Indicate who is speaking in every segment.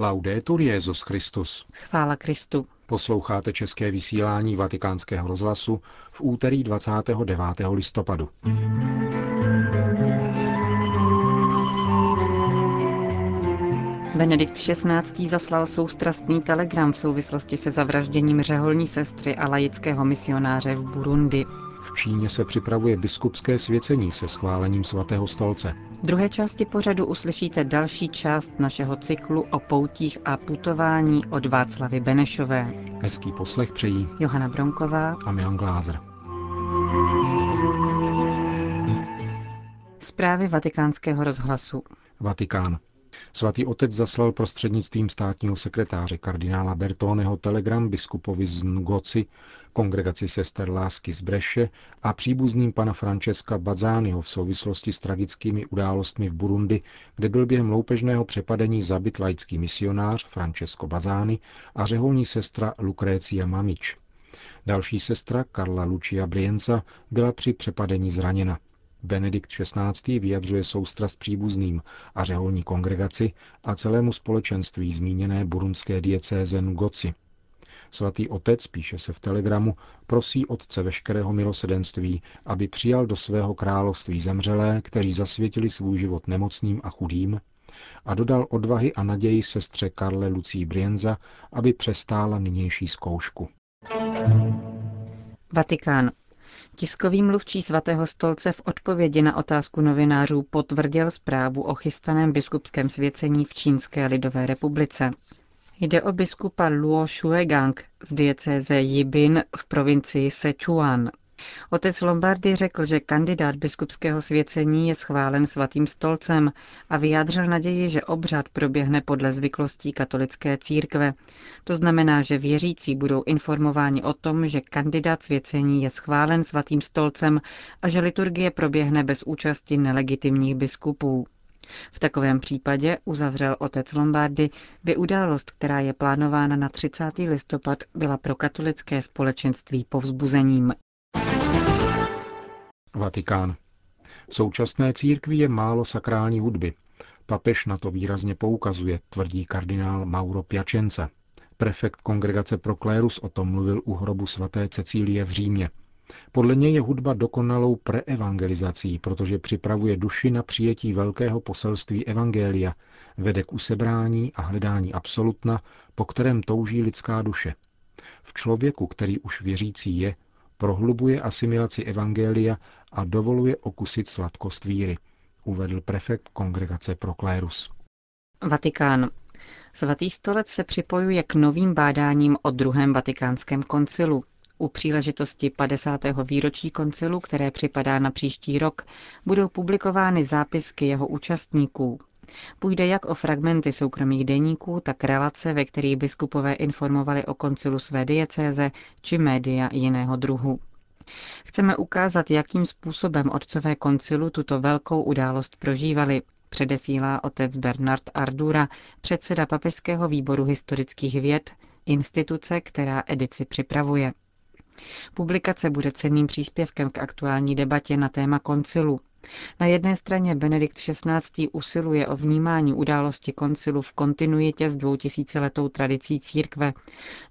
Speaker 1: Laudetur Jezus Christus.
Speaker 2: Chvála Kristu.
Speaker 1: Posloucháte české vysílání Vatikánského rozhlasu v úterý 29. listopadu.
Speaker 2: Benedikt XVI. zaslal soustrastný telegram v souvislosti se zavražděním řeholní sestry a laického misionáře v Burundi.
Speaker 1: V Číně se připravuje biskupské svěcení se schválením svatého stolce.
Speaker 2: V druhé části pořadu uslyšíte další část našeho cyklu o poutích a putování od Václavy Benešové.
Speaker 1: Hezký poslech přejí
Speaker 2: Johana Bronková
Speaker 1: a Milan Glázer.
Speaker 2: Zprávy vatikánského rozhlasu.
Speaker 1: Vatikán. Svatý otec zaslal prostřednictvím státního sekretáře kardinála Bertoneho telegram biskupovi z Ngoci, kongregaci sester lásky z Breše a příbuzným pana Francesca Bazányho v souvislosti s tragickými událostmi v Burundi, kde byl během loupežného přepadení zabit laický misionář Francesco Bazány a řeholní sestra Lucrecia Mamič. Další sestra Karla Lucia Brienza byla při přepadení zraněna. Benedikt XVI. vyjadřuje soustrast příbuzným a řeholní kongregaci a celému společenství zmíněné burundské diecéze Ngoci. Svatý otec, píše se v telegramu, prosí otce veškerého milosedenství, aby přijal do svého království zemřelé, kteří zasvětili svůj život nemocným a chudým, a dodal odvahy a naději sestře Karle Lucí Brienza, aby přestála nynější zkoušku.
Speaker 2: Vatikán. Tiskový mluvčí svatého stolce v odpovědi na otázku novinářů potvrdil zprávu o chystaném biskupském svěcení v Čínské lidové republice. Jde o biskupa Luo Shuegang z diecéze Yibin v provincii Sichuan. Otec Lombardy řekl, že kandidát biskupského svěcení je schválen svatým stolcem a vyjádřil naději, že obřad proběhne podle zvyklostí katolické církve. To znamená, že věřící budou informováni o tom, že kandidát svěcení je schválen svatým stolcem a že liturgie proběhne bez účasti nelegitimních biskupů. V takovém případě, uzavřel otec Lombardy, by událost, která je plánována na 30. listopad, byla pro katolické společenství povzbuzením.
Speaker 1: Vatikán. V současné církvi je málo sakrální hudby. Papež na to výrazně poukazuje, tvrdí kardinál Mauro Piacenza. Prefekt kongregace Proklérus o tom mluvil u hrobu svaté Cecílie v Římě. Podle něj je hudba dokonalou preevangelizací, protože připravuje duši na přijetí velkého poselství evangelia, vede k usebrání a hledání absolutna, po kterém touží lidská duše. V člověku, který už věřící je, prohlubuje asimilaci evangelia a dovoluje okusit sladkost víry, uvedl prefekt kongregace Proklérus.
Speaker 2: Vatikán. Svatý stolec se připojuje k novým bádáním o druhém vatikánském koncilu. U příležitosti 50. výročí koncilu, které připadá na příští rok, budou publikovány zápisky jeho účastníků. Půjde jak o fragmenty soukromých deníků, tak relace, ve kterých biskupové informovali o koncilu své diecéze či média jiného druhu. Chceme ukázat, jakým způsobem otcové koncilu tuto velkou událost prožívali, předesílá otec Bernard Ardura, předseda Papežského výboru historických věd, instituce, která edici připravuje. Publikace bude cenným příspěvkem k aktuální debatě na téma koncilu. Na jedné straně Benedikt XVI. usiluje o vnímání události koncilu v kontinuitě s dvoutisíciletou tradicí církve.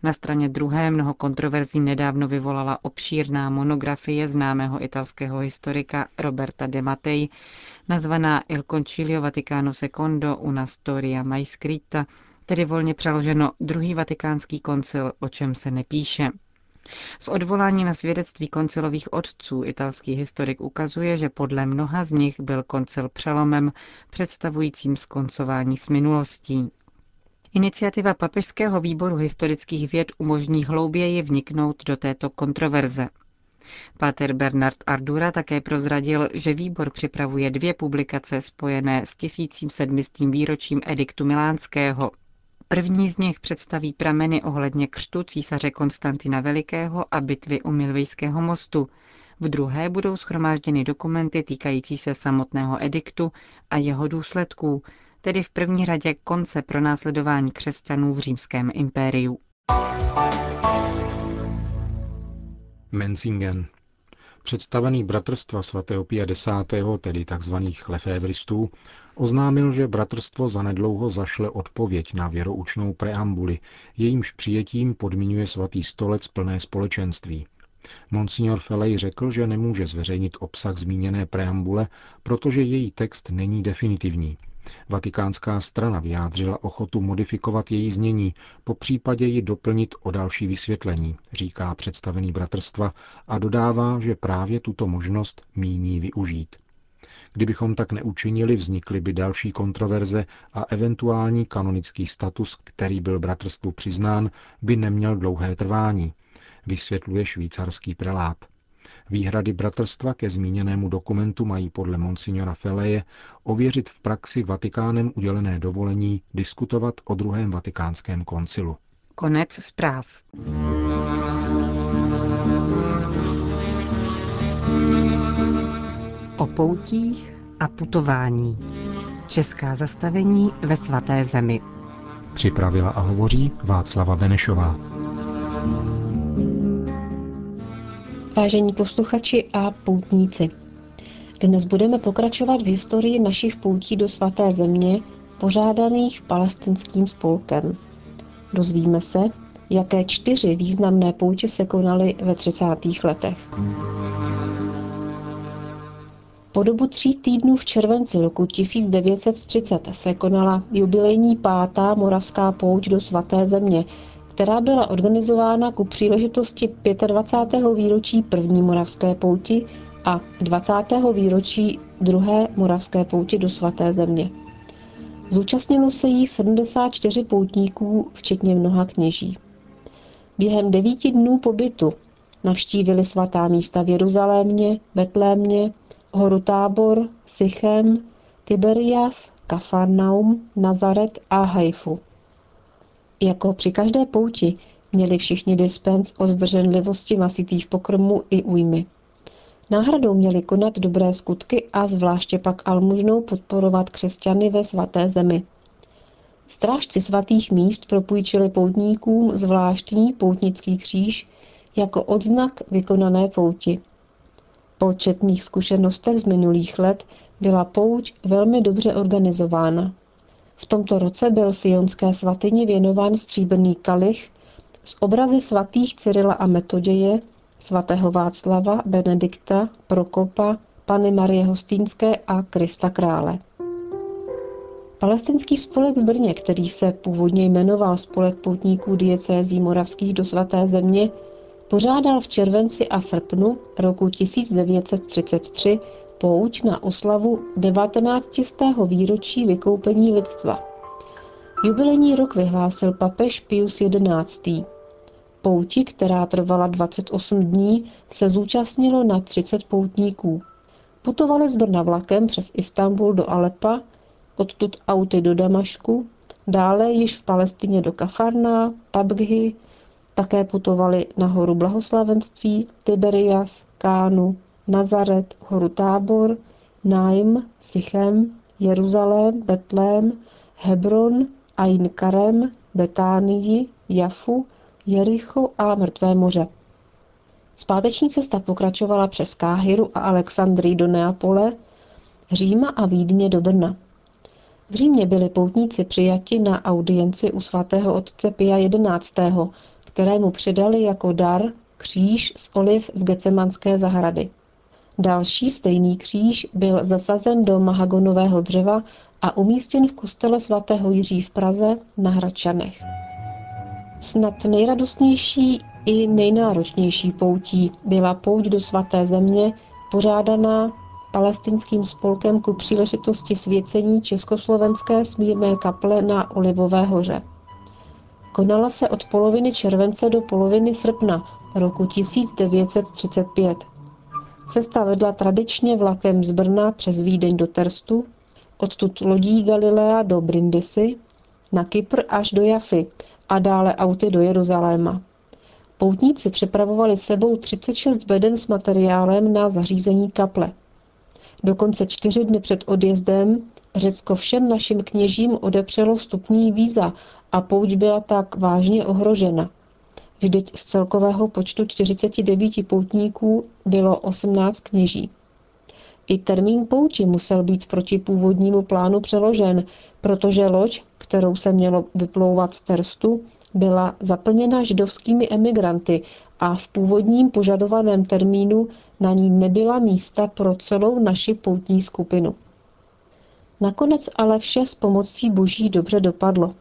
Speaker 2: Na straně druhé mnoho kontroverzí nedávno vyvolala obšírná monografie známého italského historika Roberta de Mattei, nazvaná Il Concilio Vaticano II una storia mai scritta, tedy volně přeloženo druhý vatikánský koncil, o čem se nepíše. Z odvolání na svědectví koncilových otců italský historik ukazuje, že podle mnoha z nich byl koncil přelomem představujícím skoncování s minulostí. Iniciativa Papežského výboru historických věd umožní hlouběji vniknout do této kontroverze. Páter Bernard Ardura také prozradil, že výbor připravuje dvě publikace spojené s 1700. výročím ediktu Milánského – První z nich představí prameny ohledně křtu císaře Konstantina Velikého a bitvy u Milvejského mostu. V druhé budou schromážděny dokumenty týkající se samotného ediktu a jeho důsledků, tedy v první řadě konce pro následování křesťanů v římském impériu.
Speaker 1: Menzingen. Představený bratrstva svatého Pia X., tedy tzv. lefévristů, oznámil, že bratrstvo zanedlouho zašle odpověď na věroučnou preambuli, jejímž přijetím podmiňuje svatý stolec plné společenství. Monsignor Felej řekl, že nemůže zveřejnit obsah zmíněné preambule, protože její text není definitivní. Vatikánská strana vyjádřila ochotu modifikovat její znění, po případě ji doplnit o další vysvětlení, říká představený bratrstva a dodává, že právě tuto možnost míní využít. Kdybychom tak neučinili, vznikly by další kontroverze a eventuální kanonický status, který byl bratrstvu přiznán, by neměl dlouhé trvání, vysvětluje švýcarský prelát. Výhrady bratrstva ke zmíněnému dokumentu mají podle monsignora Feleje ověřit v praxi Vatikánem udělené dovolení diskutovat o druhém vatikánském koncilu.
Speaker 2: Konec zpráv. O poutích a putování. Česká zastavení ve svaté zemi.
Speaker 1: Připravila a hovoří Václava Benešová.
Speaker 3: Vážení posluchači a poutníci, dnes budeme pokračovat v historii našich poutí do svaté země, pořádaných palestinským spolkem. Dozvíme se, jaké čtyři významné poutě se konaly ve 30. letech. Po dobu tří týdnů v červenci roku 1930 se konala jubilejní pátá moravská pouť do svaté země, která byla organizována ku příležitosti 25. výročí první moravské pouti a 20. výročí druhé moravské pouti do svaté země. Zúčastnilo se jí 74 poutníků, včetně mnoha kněží. Během devíti dnů pobytu navštívili svatá místa v Jeruzalémě, Betlémě, horu Tábor, Sychem, Tiberias, Kafarnaum, Nazaret a Haifu. Jako při každé pouti měli všichni dispens o zdrženlivosti masitých pokrmů i újmy. Náhradou měli konat dobré skutky a zvláště pak almužnou podporovat křesťany ve svaté zemi. Strážci svatých míst propůjčili poutníkům zvláštní poutnický kříž jako odznak vykonané pouti. Po četných zkušenostech z minulých let byla pouť velmi dobře organizována. V tomto roce byl sionské svatyni věnován stříbrný kalich s obrazy svatých Cyrila a Metoděje, svatého Václava, Benedikta, Prokopa, Pany Marie Hostýnské a Krista Krále. Palestinský spolek v Brně, který se původně jmenoval Spolek poutníků diecézí moravských do svaté země, pořádal v červenci a srpnu roku 1933 pouť na oslavu 19. výročí vykoupení lidstva. Jubilejní rok vyhlásil papež Pius XI. Pouti, která trvala 28 dní, se zúčastnilo na 30 poutníků. Putovali z Brna vlakem přes Istanbul do Alepa, odtud auty do Damašku, dále již v Palestině do Kafarná, Tabghy, také putovali na horu Blahoslavenství, Tiberias, Kánu, Nazaret, horu Tábor, Naim, Sychem, Jeruzalém, Betlém, Hebron, Ain Karem, Betánii, Jafu, Jericho a Mrtvé moře. Zpáteční cesta pokračovala přes Káhiru a Alexandrii do Neapole, Říma a Vídně do Brna. V Římě byli poutníci přijati na audienci u svatého otce Pia XI., kterému předali jako dar kříž z oliv z Gecemanské zahrady. Další stejný kříž byl zasazen do mahagonového dřeva a umístěn v kostele svatého Jiří v Praze na Hradčanech. Snad nejradostnější i nejnáročnější poutí byla pouť do svaté země, pořádaná palestinským spolkem ku příležitosti svěcení Československé smírné kaple na Olivové hoře. Konala se od poloviny července do poloviny srpna roku 1935. Cesta vedla tradičně vlakem z Brna přes Vídeň do Terstu, odtud lodí Galilea do Brindisy, na Kypr až do Jafy a dále auty do Jeruzaléma. Poutníci přepravovali sebou 36 beden s materiálem na zařízení kaple. Dokonce čtyři dny před odjezdem Řecko všem našim kněžím odepřelo vstupní víza a pouť byla tak vážně ohrožena. Vždyť z celkového počtu 49 poutníků bylo 18 kněží. I termín pouti musel být proti původnímu plánu přeložen, protože loď, kterou se mělo vyplouvat z Terstu, byla zaplněna židovskými emigranty a v původním požadovaném termínu na ní nebyla místa pro celou naši poutní skupinu. Nakonec ale vše s pomocí boží dobře dopadlo.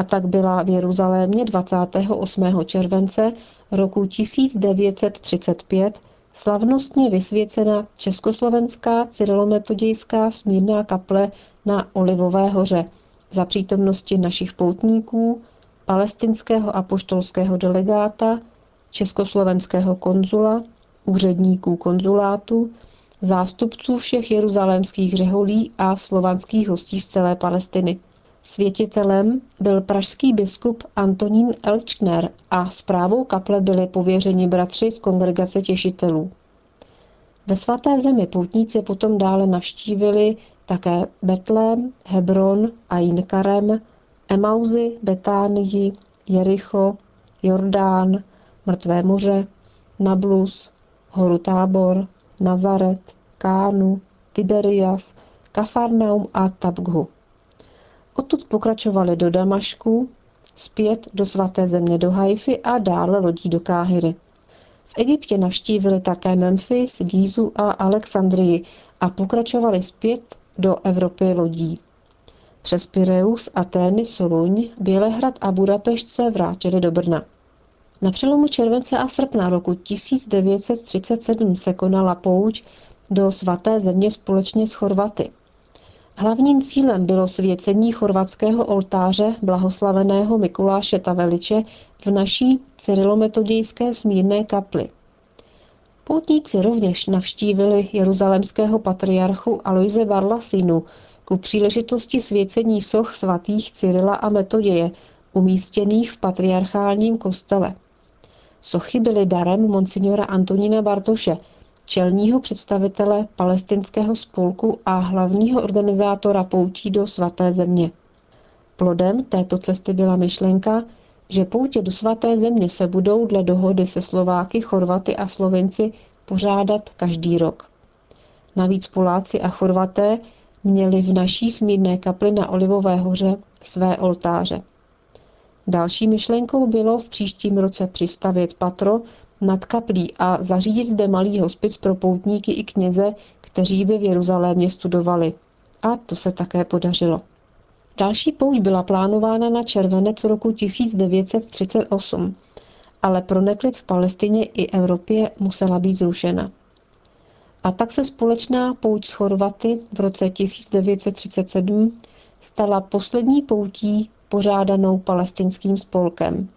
Speaker 3: A tak byla v Jeruzalémě 28. července roku 1935 slavnostně vysvěcena Československá cyrilometodějská smírná kaple na Olivové hoře za přítomnosti našich poutníků, palestinského apoštolského delegáta, československého konzula, úředníků konzulátu, zástupců všech jeruzalémských řeholí a slovanských hostí z celé Palestiny. Světitelem byl pražský biskup Antonín Elčner a zprávou kaple byli pověřeni bratři z kongregace těšitelů. Ve svaté zemi poutníci potom dále navštívili také Betlém, Hebron a Jinkarem, Emauzy, Betánii, Jericho, Jordán, Mrtvé moře, Nablus, horu Tábor, Nazaret, Kánu, Tiberias, Kafarnaum a Tabghu. Odtud pokračovali do Damašku, zpět do svaté země do Haify a dále lodí do Káhyry. V Egyptě navštívili také Memphis, Gízu a Alexandrii a pokračovali zpět do Evropy lodí. Přes Pireus, Atény, Soluň, Bělehrad a Budapešť se vrátili do Brna. Na přelomu července a srpna roku 1937 se konala pouť do svaté země společně s Chorvaty. Hlavním cílem bylo svěcení chorvatského oltáře blahoslaveného Mikuláše Taveliče v naší cyrilometodějské smírné kapli. Poutníci rovněž navštívili jeruzalemského patriarchu Aloise Barlasinu ku příležitosti svěcení soch svatých Cyrila a Metoděje, umístěných v patriarchálním kostele. Sochy byly darem monsignora Antonína Bartoše, čelního představitele palestinského spolku a hlavního organizátora poutí do svaté země. Plodem této cesty byla myšlenka, že poutě do svaté země se budou dle dohody se Slováky, Chorvaty a Slovenci pořádat každý rok. Navíc Poláci a Chorvaté měli v naší smírné kapli na Olivové hoře své oltáře. Další myšlenkou bylo v příštím roce přistavět patro nad kaplí a zařídit zde malý hospic pro poutníky i kněze, kteří by v Jeruzalémě studovali. A to se také podařilo. Další pouť byla plánována na červenec roku 1938, ale pro neklid v Palestině i Evropě musela být zrušena. A tak se společná pouť s Chorvaty v roce 1937 stala poslední poutí pořádanou palestinským spolkem.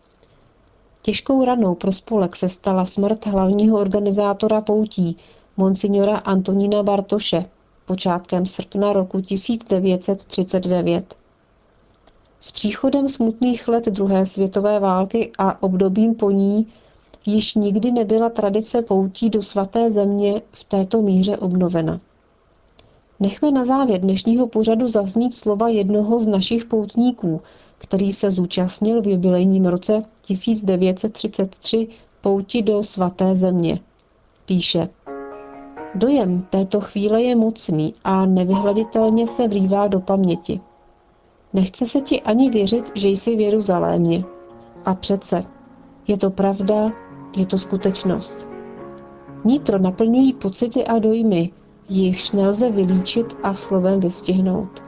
Speaker 3: Těžkou ranou pro spolek se stala smrt hlavního organizátora poutí, monsignora Antonína Bartoše, počátkem srpna roku 1939. S příchodem smutných let druhé světové války a obdobím po ní již nikdy nebyla tradice poutí do svaté země v této míře obnovena. Nechme na závěr dnešního pořadu zaznít slova jednoho z našich poutníků, který se zúčastnil v jubilejním roce 1933 pouti do svaté země. Píše, Dojem této chvíle je mocný a nevyhladitelně se vrývá do paměti. Nechce se ti ani věřit, že jsi v Jeruzalémě. A přece, je to pravda, je to skutečnost. Nitro naplňují pocity a dojmy, jichž nelze vylíčit a slovem vystihnout.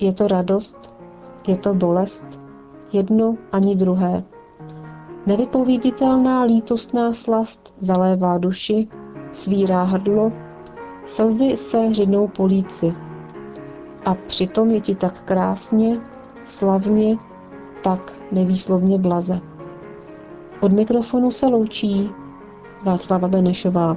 Speaker 3: Je to radost, je to bolest, jedno ani druhé. Nevypověditelná lítostná slast zalévá duši, svírá hrdlo, slzy se hřinou po líci. A přitom je ti tak krásně, slavně, tak nevýslovně blaze. Od mikrofonu se loučí Václava Benešová.